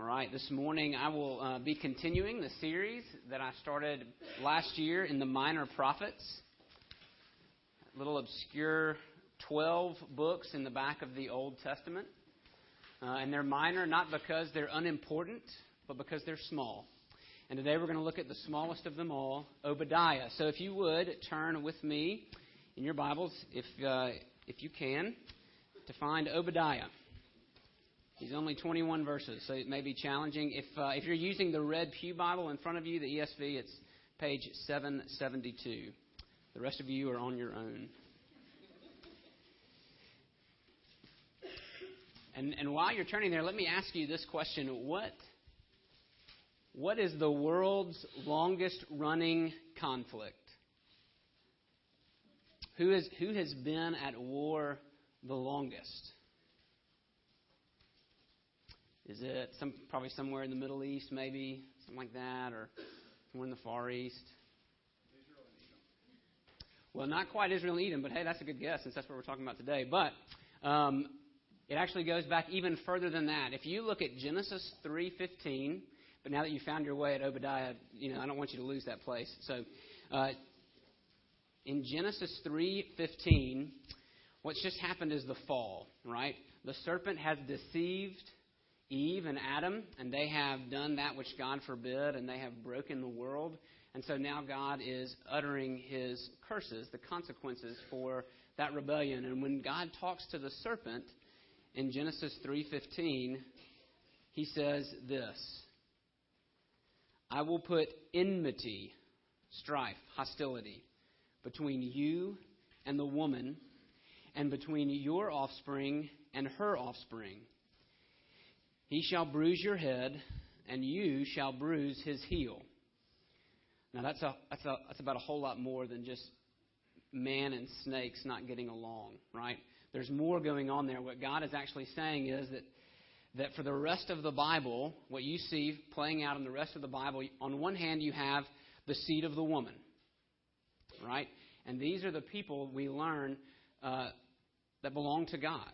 All right, this morning I will uh, be continuing the series that I started last year in the Minor Prophets. Little obscure 12 books in the back of the Old Testament. Uh, and they're minor not because they're unimportant, but because they're small. And today we're going to look at the smallest of them all, Obadiah. So if you would turn with me in your Bibles, if, uh, if you can, to find Obadiah. He's only 21 verses, so it may be challenging. If, uh, if you're using the red Pew Bible in front of you, the ESV, it's page 772. The rest of you are on your own. And, and while you're turning there, let me ask you this question. What, what is the world's longest running conflict? Who, is, who has been at war the longest? Is it some probably somewhere in the Middle East, maybe something like that, or somewhere in the Far East? Well, not quite Israel and Edom, but hey, that's a good guess since that's what we're talking about today. But um, it actually goes back even further than that. If you look at Genesis 3:15, but now that you found your way at Obadiah, you know I don't want you to lose that place. So, uh, in Genesis 3:15, what's just happened is the fall, right? The serpent has deceived Eve and Adam, and they have done that which God forbid, and they have broken the world. And so now God is uttering his curses, the consequences for that rebellion. And when God talks to the serpent in Genesis 3:15, he says this: I will put enmity, strife, hostility between you and the woman, and between your offspring and her offspring. He shall bruise your head, and you shall bruise his heel. Now, that's, a, that's, a, that's about a whole lot more than just man and snakes not getting along, right? There's more going on there. What God is actually saying is that, that for the rest of the Bible, what you see playing out in the rest of the Bible, on one hand, you have the seed of the woman, right? And these are the people we learn uh, that belong to God.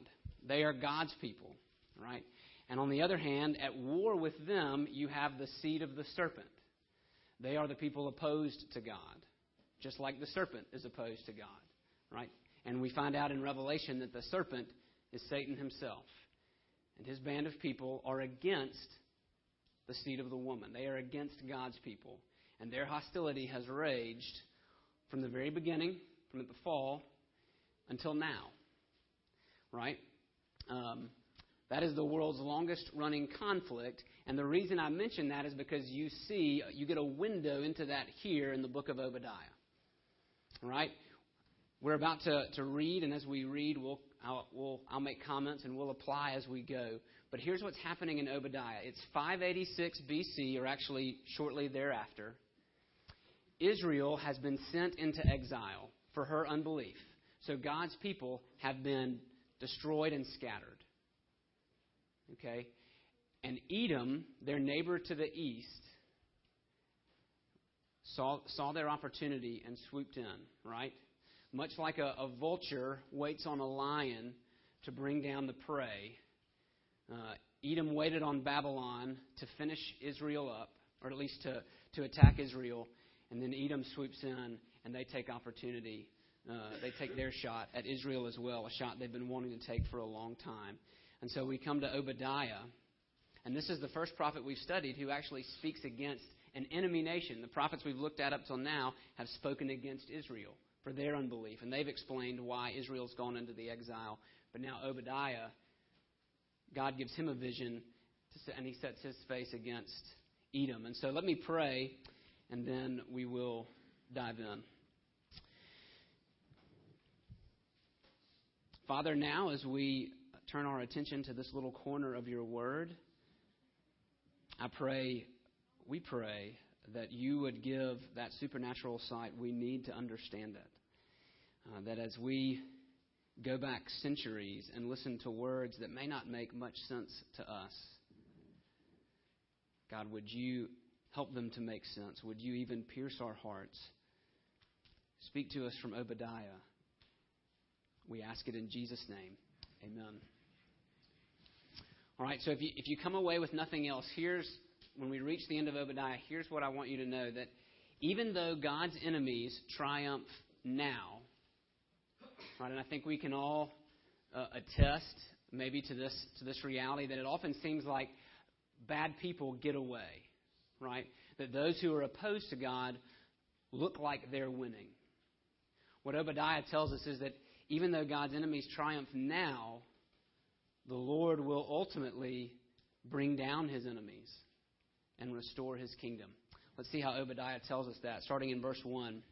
They are God's people, right? And on the other hand, at war with them, you have the seed of the serpent. They are the people opposed to God, just like the serpent is opposed to God, right? And we find out in Revelation that the serpent is Satan himself. And his band of people are against the seed of the woman. They are against God's people. And their hostility has raged from the very beginning, from the fall, until now. Right? Um, that is the world's longest running conflict. And the reason I mention that is because you see, you get a window into that here in the book of Obadiah. All right? We're about to, to read, and as we read, we'll, I'll, we'll, I'll make comments and we'll apply as we go. But here's what's happening in Obadiah it's 586 BC, or actually shortly thereafter. Israel has been sent into exile for her unbelief. So God's people have been destroyed and scattered. Okay? And Edom, their neighbor to the east, saw, saw their opportunity and swooped in, right? Much like a, a vulture waits on a lion to bring down the prey, uh, Edom waited on Babylon to finish Israel up, or at least to, to attack Israel, and then Edom swoops in and they take opportunity. Uh, they take their shot at Israel as well, a shot they've been wanting to take for a long time. And so we come to Obadiah, and this is the first prophet we've studied who actually speaks against an enemy nation. The prophets we've looked at up till now have spoken against Israel for their unbelief, and they've explained why Israel's gone into the exile. But now Obadiah, God gives him a vision, and he sets his face against Edom. And so let me pray, and then we will dive in. Father, now as we turn our attention to this little corner of your word, I pray, we pray, that you would give that supernatural sight we need to understand it. Uh, that as we go back centuries and listen to words that may not make much sense to us, God, would you help them to make sense? Would you even pierce our hearts? Speak to us from Obadiah. We ask it in Jesus' name. Amen. All right, so if you, if you come away with nothing else, here's, when we reach the end of Obadiah, here's what I want you to know that even though God's enemies triumph now, right, and I think we can all uh, attest maybe to this, to this reality that it often seems like bad people get away, right? That those who are opposed to God look like they're winning. What Obadiah tells us is that even though God's enemies triumph now, the Lord will ultimately bring down his enemies and restore his kingdom. Let's see how Obadiah tells us that, starting in verse 1.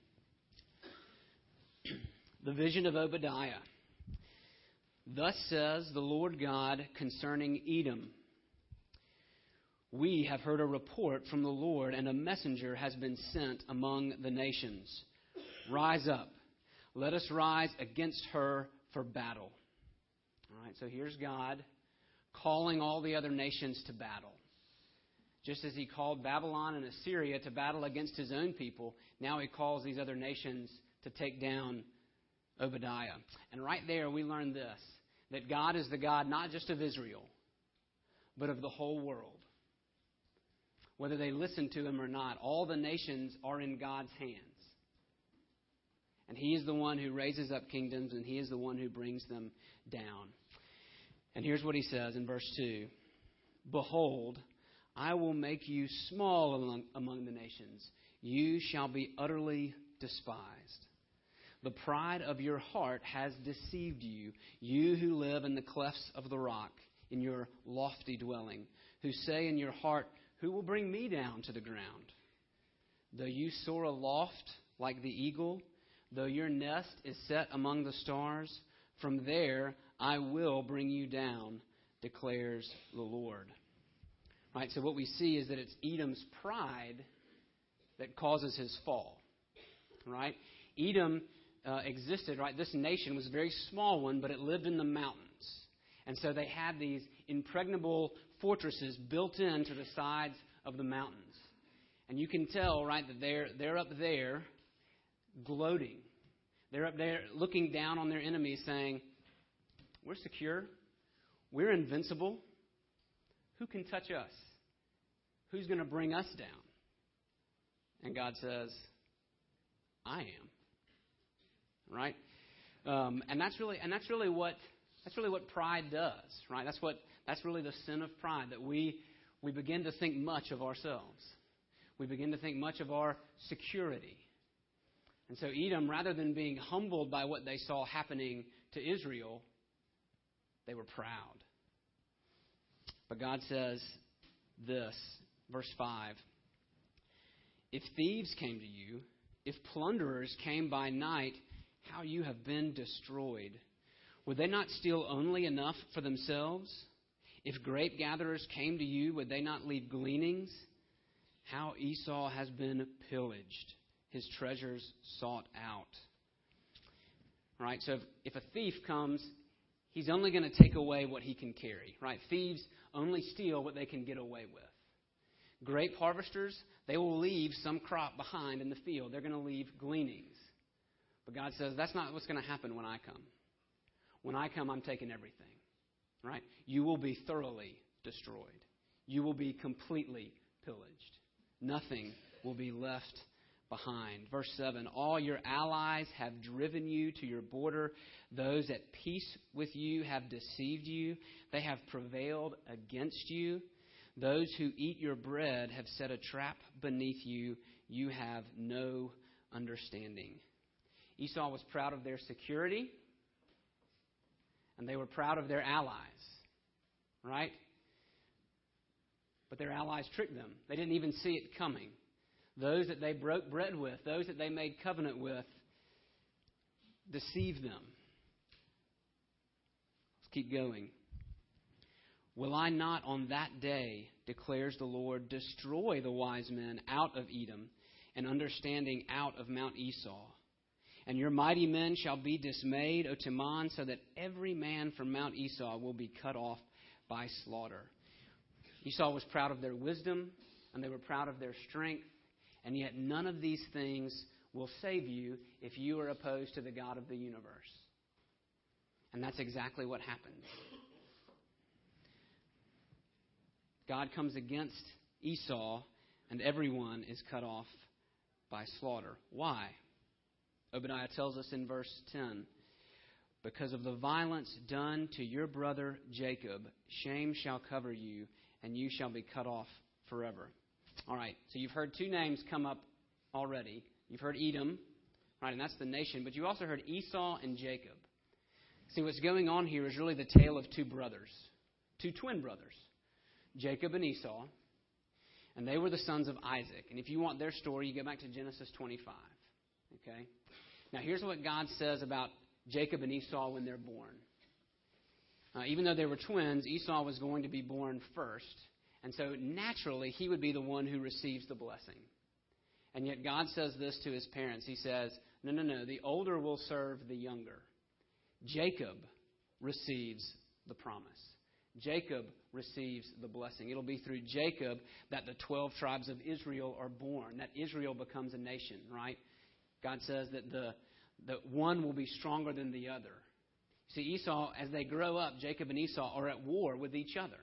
the vision of Obadiah. Thus says the Lord God concerning Edom. We have heard a report from the Lord, and a messenger has been sent among the nations. Rise up. Let us rise against her for battle. Right, so here's God calling all the other nations to battle. Just as he called Babylon and Assyria to battle against his own people, now he calls these other nations to take down Obadiah. And right there, we learn this that God is the God not just of Israel, but of the whole world. Whether they listen to him or not, all the nations are in God's hands. And he is the one who raises up kingdoms, and he is the one who brings them down. And here's what he says in verse 2 Behold, I will make you small among, among the nations. You shall be utterly despised. The pride of your heart has deceived you, you who live in the clefts of the rock, in your lofty dwelling, who say in your heart, Who will bring me down to the ground? Though you soar aloft like the eagle, though your nest is set among the stars, from there I will bring you down, declares the Lord. Right, so what we see is that it's Edom's pride that causes his fall. Right? Edom uh, existed, right? This nation was a very small one, but it lived in the mountains. And so they had these impregnable fortresses built into the sides of the mountains. And you can tell, right, that they're, they're up there gloating. They're up there looking down on their enemies, saying, we're secure. We're invincible. Who can touch us? Who's going to bring us down? And God says, I am. Right? Um, and that's really and that's really what that's really what pride does, right? That's what that's really the sin of pride that we we begin to think much of ourselves. We begin to think much of our security. And so Edom, rather than being humbled by what they saw happening to Israel, they were proud. But God says this, verse 5 If thieves came to you, if plunderers came by night, how you have been destroyed. Would they not steal only enough for themselves? If grape gatherers came to you, would they not leave gleanings? How Esau has been pillaged, his treasures sought out. Right. so if, if a thief comes he's only going to take away what he can carry, right? Thieves only steal what they can get away with. Grape harvesters, they will leave some crop behind in the field. They're going to leave gleanings. But God says, that's not what's going to happen when I come. When I come, I'm taking everything, right? You will be thoroughly destroyed. You will be completely pillaged. Nothing will be left behind. Verse 7 All your allies have driven you to your border. Those at peace with you have deceived you. They have prevailed against you. Those who eat your bread have set a trap beneath you. You have no understanding. Esau was proud of their security, and they were proud of their allies, right? But their allies tricked them. They didn't even see it coming those that they broke bread with, those that they made covenant with, deceived them. Let's keep going. Will I not on that day, declares the Lord, destroy the wise men out of Edom and understanding out of Mount Esau? And your mighty men shall be dismayed, O Teman, so that every man from Mount Esau will be cut off by slaughter. Esau was proud of their wisdom, and they were proud of their strength, and yet, none of these things will save you if you are opposed to the God of the universe. And that's exactly what happened. God comes against Esau, and everyone is cut off by slaughter. Why? Obadiah tells us in verse 10 Because of the violence done to your brother Jacob, shame shall cover you, and you shall be cut off forever. All right, so you've heard two names come up already. You've heard Edom, right, and that's the nation, but you also heard Esau and Jacob. See, what's going on here is really the tale of two brothers, two twin brothers, Jacob and Esau, and they were the sons of Isaac. And if you want their story, you go back to Genesis 25. Okay? Now, here's what God says about Jacob and Esau when they're born. Uh, even though they were twins, Esau was going to be born first. And so naturally, he would be the one who receives the blessing. And yet, God says this to his parents He says, No, no, no, the older will serve the younger. Jacob receives the promise. Jacob receives the blessing. It'll be through Jacob that the 12 tribes of Israel are born, that Israel becomes a nation, right? God says that the that one will be stronger than the other. See, Esau, as they grow up, Jacob and Esau are at war with each other.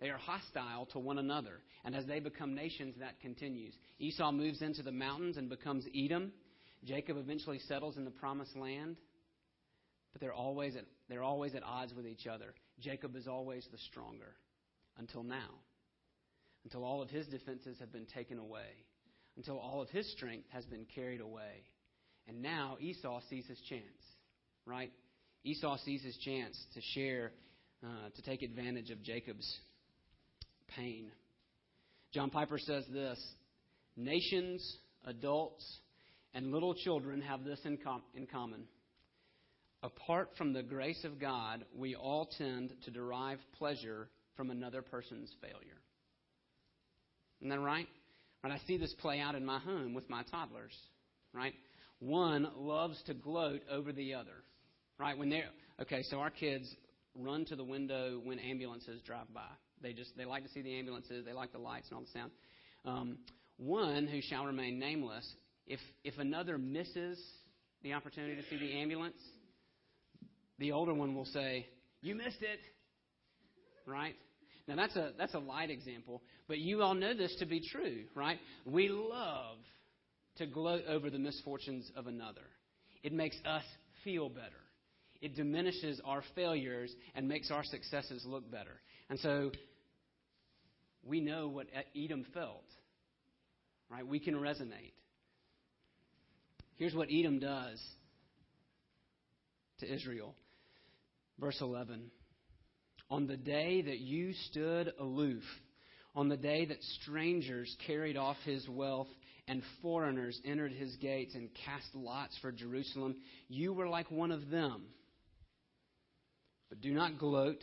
They are hostile to one another. And as they become nations, that continues. Esau moves into the mountains and becomes Edom. Jacob eventually settles in the promised land. But they're always at, they're always at odds with each other. Jacob is always the stronger until now, until all of his defenses have been taken away, until all of his strength has been carried away. And now Esau sees his chance, right? Esau sees his chance to share, uh, to take advantage of Jacob's pain. John Piper says this Nations, adults, and little children have this in, com- in common. Apart from the grace of God, we all tend to derive pleasure from another person's failure. Isn't that right? Right, I see this play out in my home with my toddlers. Right, one loves to gloat over the other. Right, when they're okay, so our kids run to the window when ambulances drive by. They just they like to see the ambulances. They like the lights and all the sound. Um, one who shall remain nameless, if if another misses the opportunity to see the ambulance, the older one will say, "You missed it." Right? Now that's a that's a light example, but you all know this to be true, right? We love to gloat over the misfortunes of another. It makes us feel better. It diminishes our failures and makes our successes look better. And so we know what Edom felt. Right? We can resonate. Here's what Edom does to Israel. Verse 11. On the day that you stood aloof, on the day that strangers carried off his wealth and foreigners entered his gates and cast lots for Jerusalem, you were like one of them. But do not gloat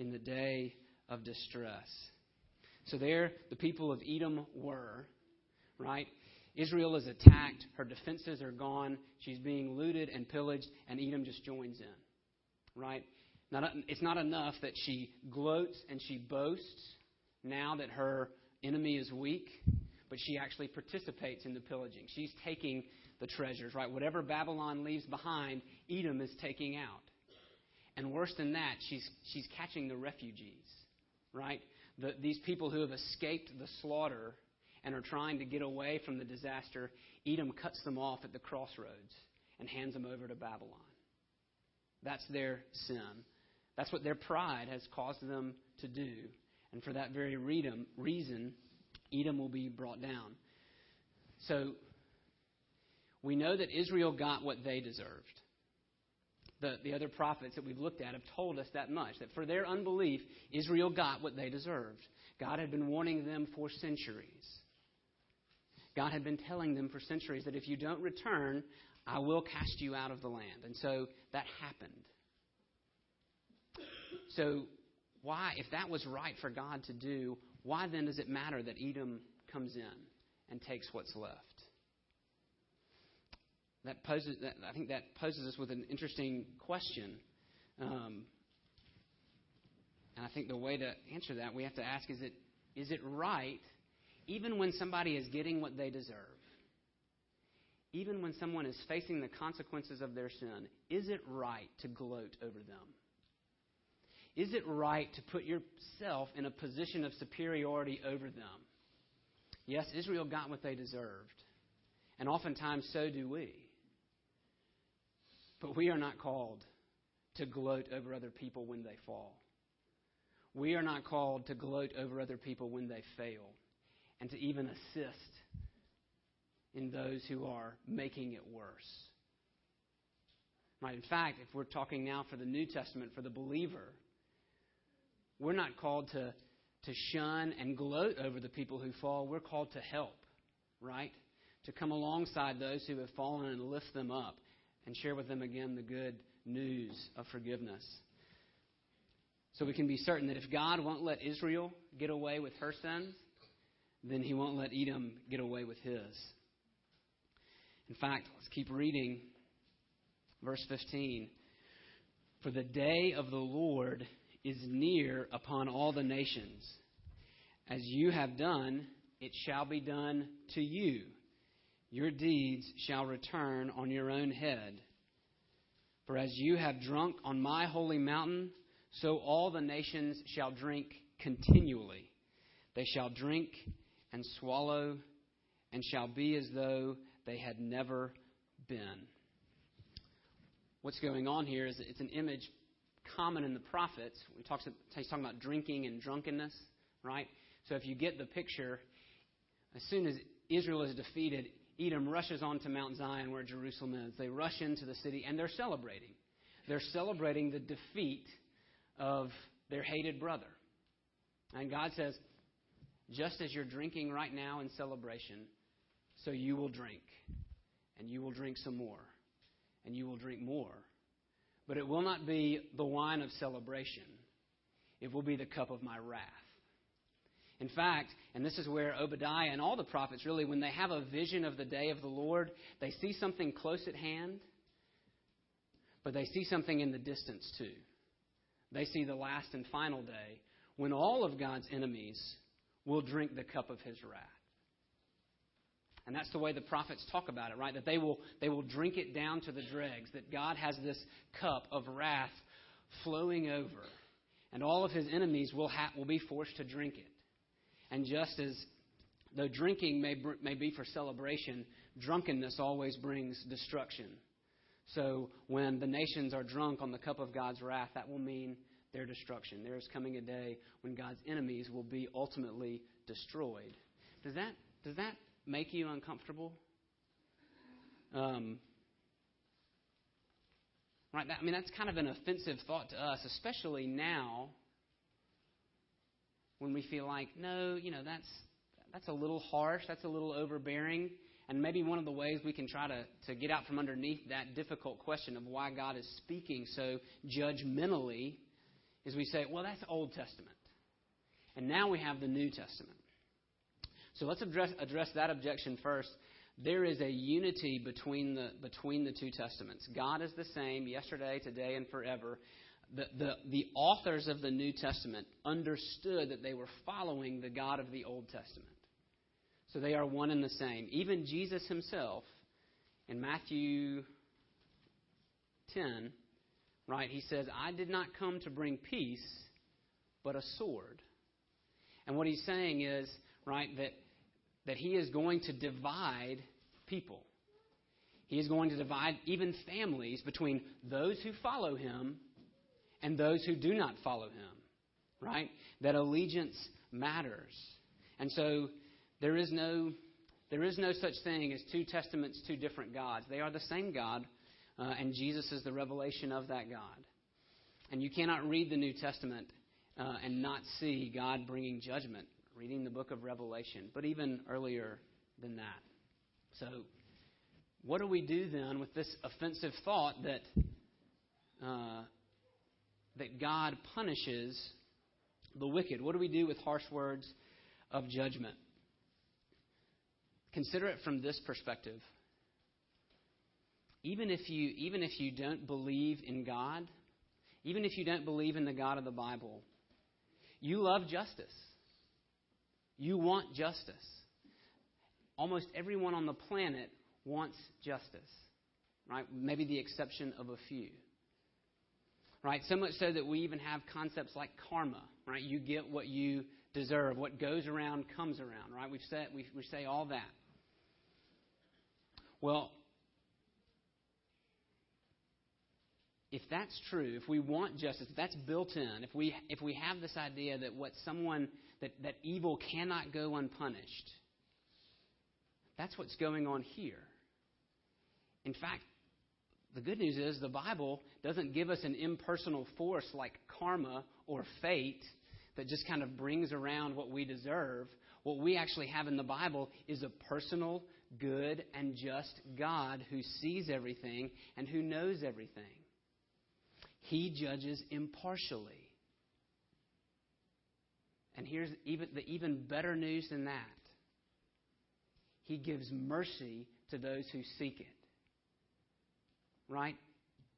in the day of distress. So there, the people of Edom were, right? Israel is attacked. Her defenses are gone. She's being looted and pillaged, and Edom just joins in, right? Not, it's not enough that she gloats and she boasts now that her enemy is weak, but she actually participates in the pillaging. She's taking the treasures, right? Whatever Babylon leaves behind, Edom is taking out. And worse than that, she's, she's catching the refugees, right? The, these people who have escaped the slaughter and are trying to get away from the disaster, Edom cuts them off at the crossroads and hands them over to Babylon. That's their sin. That's what their pride has caused them to do. And for that very reason, Edom will be brought down. So we know that Israel got what they deserved the, the other prophets that we've looked at have told us that much that for their unbelief, Israel got what they deserved. God had been warning them for centuries. God had been telling them for centuries that if you don't return, I will cast you out of the land. And so that happened. So, why, if that was right for God to do, why then does it matter that Edom comes in and takes what's left? That poses, that, I think that poses us with an interesting question. Um, and I think the way to answer that, we have to ask is it, is it right, even when somebody is getting what they deserve, even when someone is facing the consequences of their sin, is it right to gloat over them? Is it right to put yourself in a position of superiority over them? Yes, Israel got what they deserved, and oftentimes so do we. But we are not called to gloat over other people when they fall. We are not called to gloat over other people when they fail and to even assist in those who are making it worse. Right? In fact, if we're talking now for the New Testament, for the believer, we're not called to, to shun and gloat over the people who fall. We're called to help, right? To come alongside those who have fallen and lift them up and share with them again the good news of forgiveness. So we can be certain that if God won't let Israel get away with her sins, then he won't let Edom get away with his. In fact, let's keep reading verse 15. For the day of the Lord is near upon all the nations. As you have done, it shall be done to you. Your deeds shall return on your own head. For as you have drunk on my holy mountain, so all the nations shall drink continually. They shall drink and swallow and shall be as though they had never been. What's going on here is it's an image common in the prophets. We talks, he's talking about drinking and drunkenness, right? So if you get the picture, as soon as Israel is defeated, Edom rushes onto Mount Zion where Jerusalem is. They rush into the city and they're celebrating. They're celebrating the defeat of their hated brother. And God says, just as you're drinking right now in celebration, so you will drink. And you will drink some more. And you will drink more but it will not be the wine of celebration. It will be the cup of my wrath. In fact, and this is where Obadiah and all the prophets really, when they have a vision of the day of the Lord, they see something close at hand, but they see something in the distance too. They see the last and final day when all of God's enemies will drink the cup of his wrath. And that's the way the prophets talk about it, right? That they will, they will drink it down to the dregs, that God has this cup of wrath flowing over, and all of his enemies will, ha- will be forced to drink it. And just as though drinking may, br- may be for celebration, drunkenness always brings destruction. So when the nations are drunk on the cup of God's wrath, that will mean their destruction. There is coming a day when God's enemies will be ultimately destroyed. Does that, does that make you uncomfortable? Um, right? I mean, that's kind of an offensive thought to us, especially now when we feel like, no, you know, that's that's a little harsh, that's a little overbearing. And maybe one of the ways we can try to, to get out from underneath that difficult question of why God is speaking so judgmentally is we say, well, that's Old Testament. And now we have the New Testament. So let's address, address that objection first. There is a unity between the, between the two testaments. God is the same yesterday, today, and forever. The, the, the authors of the New Testament understood that they were following the God of the Old Testament. So they are one and the same. Even Jesus himself, in Matthew 10, right, he says, I did not come to bring peace, but a sword. And what he's saying is, right? That, that he is going to divide people. He is going to divide even families between those who follow him and those who do not follow him, right? That allegiance matters. And so there is no there is no such thing as two testaments, two different gods. They are the same God, uh, and Jesus is the revelation of that God. And you cannot read the New Testament uh, and not see God bringing judgment reading the book of Revelation, but even earlier than that. So, what do we do then with this offensive thought that uh, that God punishes the wicked? What do we do with harsh words of judgment. Consider it from this perspective. Even if you, even if you don't believe in God, even if you don't believe in the God of the Bible, you love justice. You want justice. Almost everyone on the planet wants justice, right? Maybe the exception of a few. Right? So much so that we even have concepts like karma, right? You get what you deserve. What goes around comes around, right? We've said, we, we say all that. Well, if that's true, if we want justice, if that's built in, if we, if we have this idea that what someone, that, that evil cannot go unpunished, that's what's going on here. In fact, the good news is the Bible doesn't give us an impersonal force like karma or fate that just kind of brings around what we deserve. What we actually have in the Bible is a personal, good, and just God who sees everything and who knows everything. He judges impartially. And here's even the even better news than that. He gives mercy to those who seek it. Right?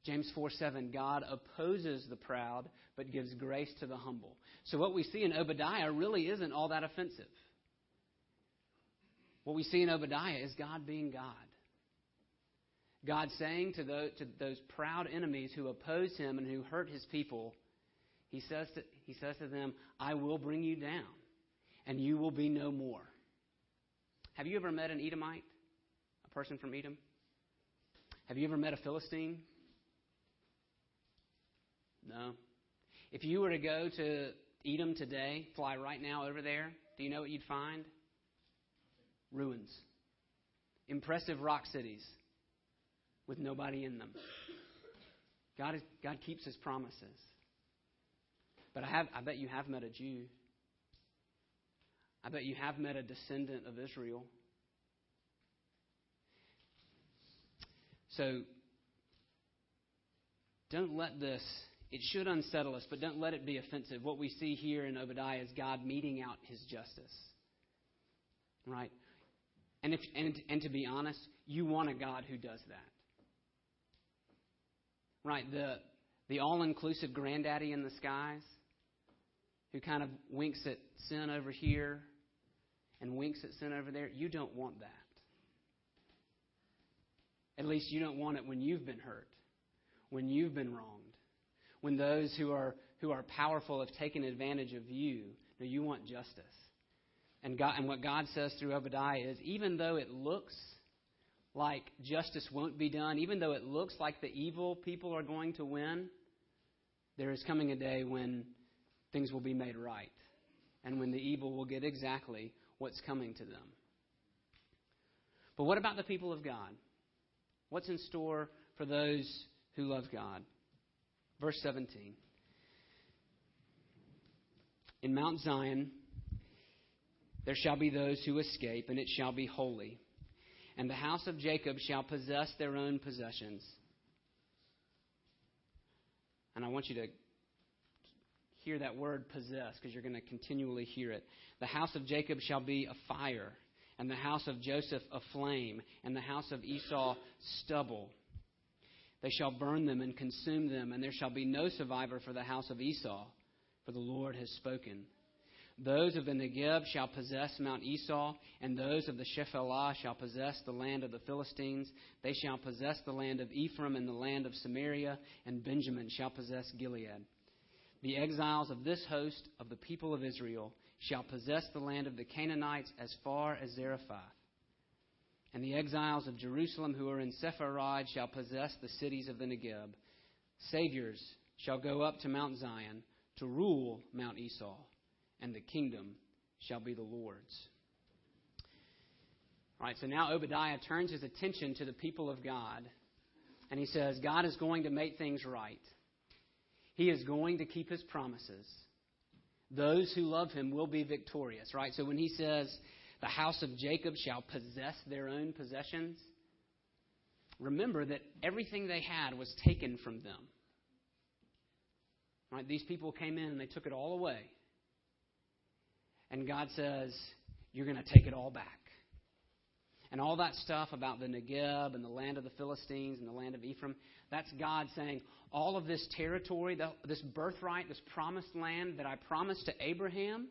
James 4 7, God opposes the proud, but gives grace to the humble. So, what we see in Obadiah really isn't all that offensive. What we see in Obadiah is God being God. God saying to those, to those proud enemies who oppose him and who hurt his people, he says, to, he says to them, I will bring you down, and you will be no more. Have you ever met an Edomite? A person from Edom? Have you ever met a Philistine? No. If you were to go to Edom today, fly right now over there, do you know what you'd find? Ruins. Impressive rock cities with nobody in them. God, is, God keeps his promises. But I, have, I bet you have met a Jew. I bet you have met a descendant of Israel. So don't let this, it should unsettle us, but don't let it be offensive. What we see here in Obadiah is God meting out his justice. Right? And, if, and, and to be honest, you want a God who does that. Right? The, the all inclusive granddaddy in the skies who kind of winks at sin over here and winks at sin over there. You don't want that. At least you don't want it when you've been hurt, when you've been wronged, when those who are, who are powerful have taken advantage of you. No, you want justice. And, God, and what God says through Obadiah is even though it looks like justice won't be done, even though it looks like the evil people are going to win, there is coming a day when things will be made right and when the evil will get exactly what's coming to them. But what about the people of God? What's in store for those who love God? Verse 17. In Mount Zion there shall be those who escape, and it shall be holy. And the house of Jacob shall possess their own possessions. And I want you to hear that word possess because you're going to continually hear it. The house of Jacob shall be a fire and the house of Joseph a flame, and the house of Esau stubble. They shall burn them and consume them, and there shall be no survivor for the house of Esau, for the Lord has spoken. Those of the Negeb shall possess Mount Esau, and those of the Shephelah shall possess the land of the Philistines. They shall possess the land of Ephraim and the land of Samaria, and Benjamin shall possess Gilead. The exiles of this host of the people of Israel shall possess the land of the Canaanites as far as Zarephath. And the exiles of Jerusalem who are in Sepharad shall possess the cities of the Negeb. Saviors shall go up to Mount Zion to rule Mount Esau, and the kingdom shall be the Lord's. All right, so now Obadiah turns his attention to the people of God, and he says, God is going to make things right. He is going to keep his promises those who love him will be victorious, right? So when he says, the house of Jacob shall possess their own possessions, remember that everything they had was taken from them. Right? These people came in and they took it all away. And God says, You're going to take it all back. And all that stuff about the Negeb and the land of the Philistines and the land of Ephraim, that's God saying, All of this territory, this birthright, this promised land that I promised to Abraham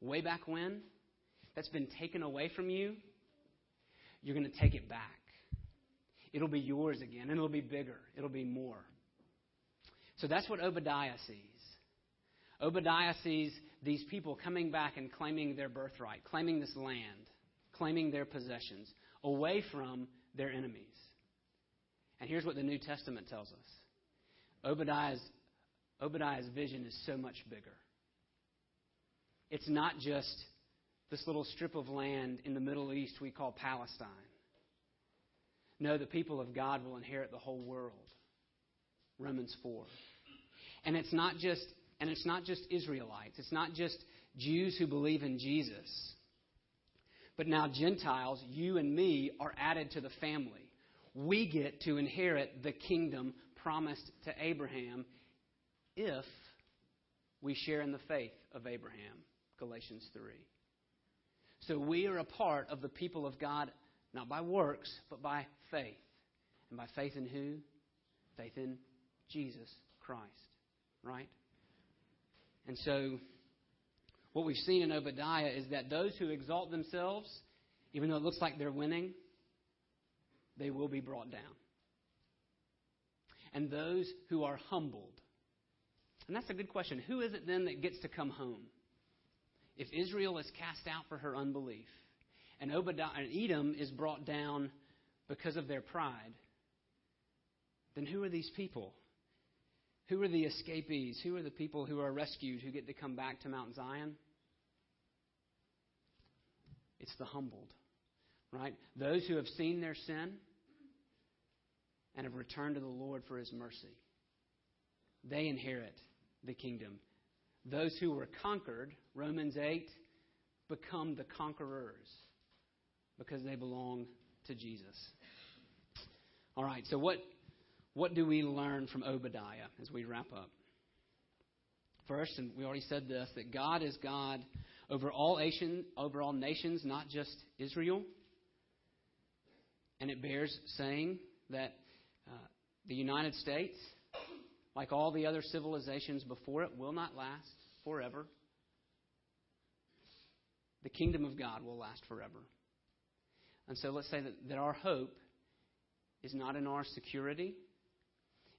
way back when, that's been taken away from you, you're going to take it back. It'll be yours again, and it'll be bigger, it'll be more. So that's what Obadiah sees. Obadiah sees these people coming back and claiming their birthright, claiming this land, claiming their possessions away from their enemies. And here's what the New Testament tells us Obadiah's, Obadiah's vision is so much bigger. It's not just this little strip of land in the Middle East we call Palestine. No, the people of God will inherit the whole world. Romans 4. And it's not just and it's not just Israelites. It's not just Jews who believe in Jesus. But now Gentiles, you and me, are added to the family. We get to inherit the kingdom promised to Abraham if we share in the faith of Abraham. Galatians 3. So we are a part of the people of God, not by works, but by faith. And by faith in who? Faith in Jesus Christ. Right? And so, what we've seen in Obadiah is that those who exalt themselves, even though it looks like they're winning, they will be brought down. And those who are humbled. And that's a good question. Who is it then that gets to come home? If Israel is cast out for her unbelief, and Obadiah and Edom is brought down because of their pride, then who are these people? Who are the escapees? Who are the people who are rescued who get to come back to Mount Zion? It's the humbled, right? Those who have seen their sin and have returned to the Lord for his mercy. They inherit the kingdom. Those who were conquered, Romans 8, become the conquerors because they belong to Jesus. All right, so what what do we learn from Obadiah as we wrap up? First, and we already said this, that God is God over all, over all nations, not just Israel. And it bears saying that uh, the United States, like all the other civilizations before it, will not last forever. The kingdom of God will last forever. And so let's say that, that our hope is not in our security,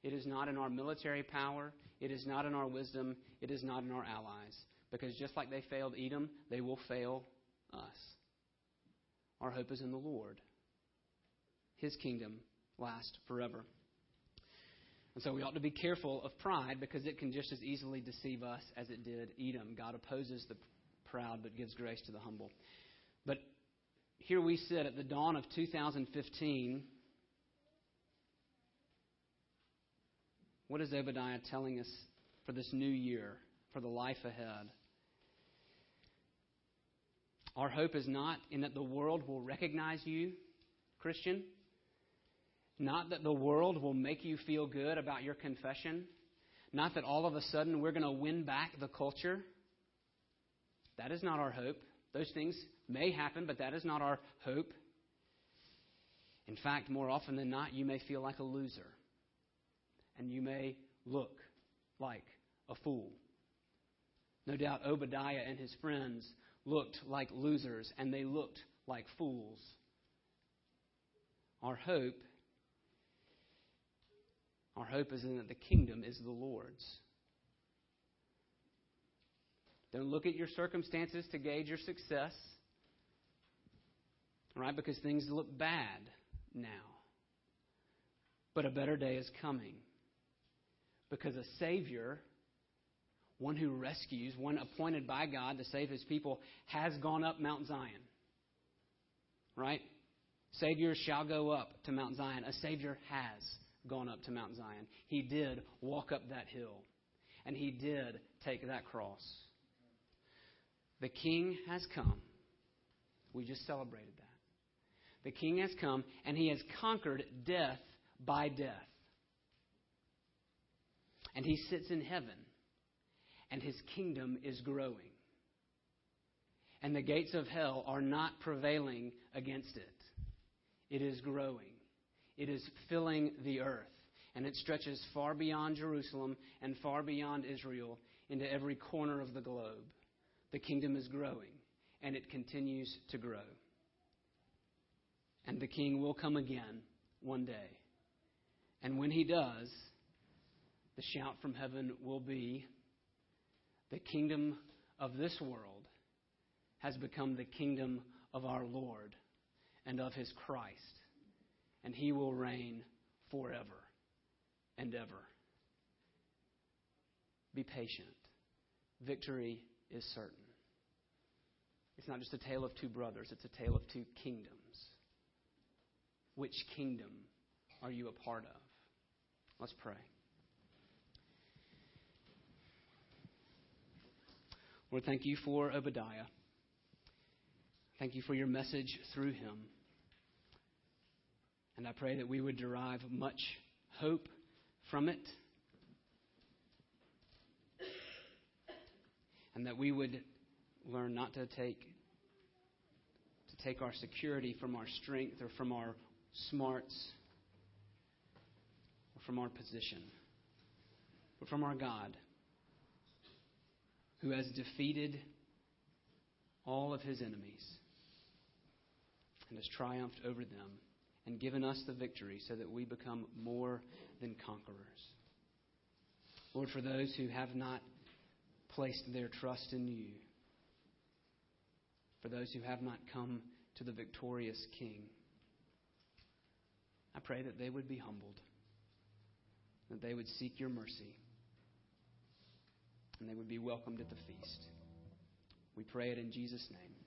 it is not in our military power. It is not in our wisdom. It is not in our allies. Because just like they failed Edom, they will fail us. Our hope is in the Lord. His kingdom lasts forever. And so we ought to be careful of pride because it can just as easily deceive us as it did Edom. God opposes the proud but gives grace to the humble. But here we sit at the dawn of 2015 What is Obadiah telling us for this new year, for the life ahead? Our hope is not in that the world will recognize you, Christian. Not that the world will make you feel good about your confession. Not that all of a sudden we're going to win back the culture. That is not our hope. Those things may happen, but that is not our hope. In fact, more often than not, you may feel like a loser and you may look like a fool. No doubt Obadiah and his friends looked like losers and they looked like fools. Our hope our hope is in that the kingdom is the Lord's. Don't look at your circumstances to gauge your success. Right? Because things look bad now. But a better day is coming. Because a Savior, one who rescues, one appointed by God to save his people, has gone up Mount Zion. Right? Savior shall go up to Mount Zion. A Savior has gone up to Mount Zion. He did walk up that hill, and he did take that cross. The King has come. We just celebrated that. The King has come, and he has conquered death by death and he sits in heaven, and his kingdom is growing. and the gates of hell are not prevailing against it. It is growing, it is filling the earth, and it stretches far beyond Jerusalem and far beyond Israel into every corner of the globe. The kingdom is growing, and it continues to grow. And the king will come again one day. And when he does, the shout from heaven will be the kingdom of this world has become the kingdom of our Lord and of his Christ, and he will reign forever and ever. Be patient. Victory is certain. It's not just a tale of two brothers, it's a tale of two kingdoms. Which kingdom are you a part of? Let's pray. Lord, thank you for Obadiah. Thank you for your message through him. And I pray that we would derive much hope from it. And that we would learn not to take to take our security from our strength or from our smarts or from our position, but from our God who has defeated all of his enemies and has triumphed over them and given us the victory so that we become more than conquerors. Lord, for those who have not placed their trust in you, for those who have not come to the victorious King, I pray that they would be humbled, that they would seek your mercy and they would be welcomed at the feast. We pray it in Jesus' name.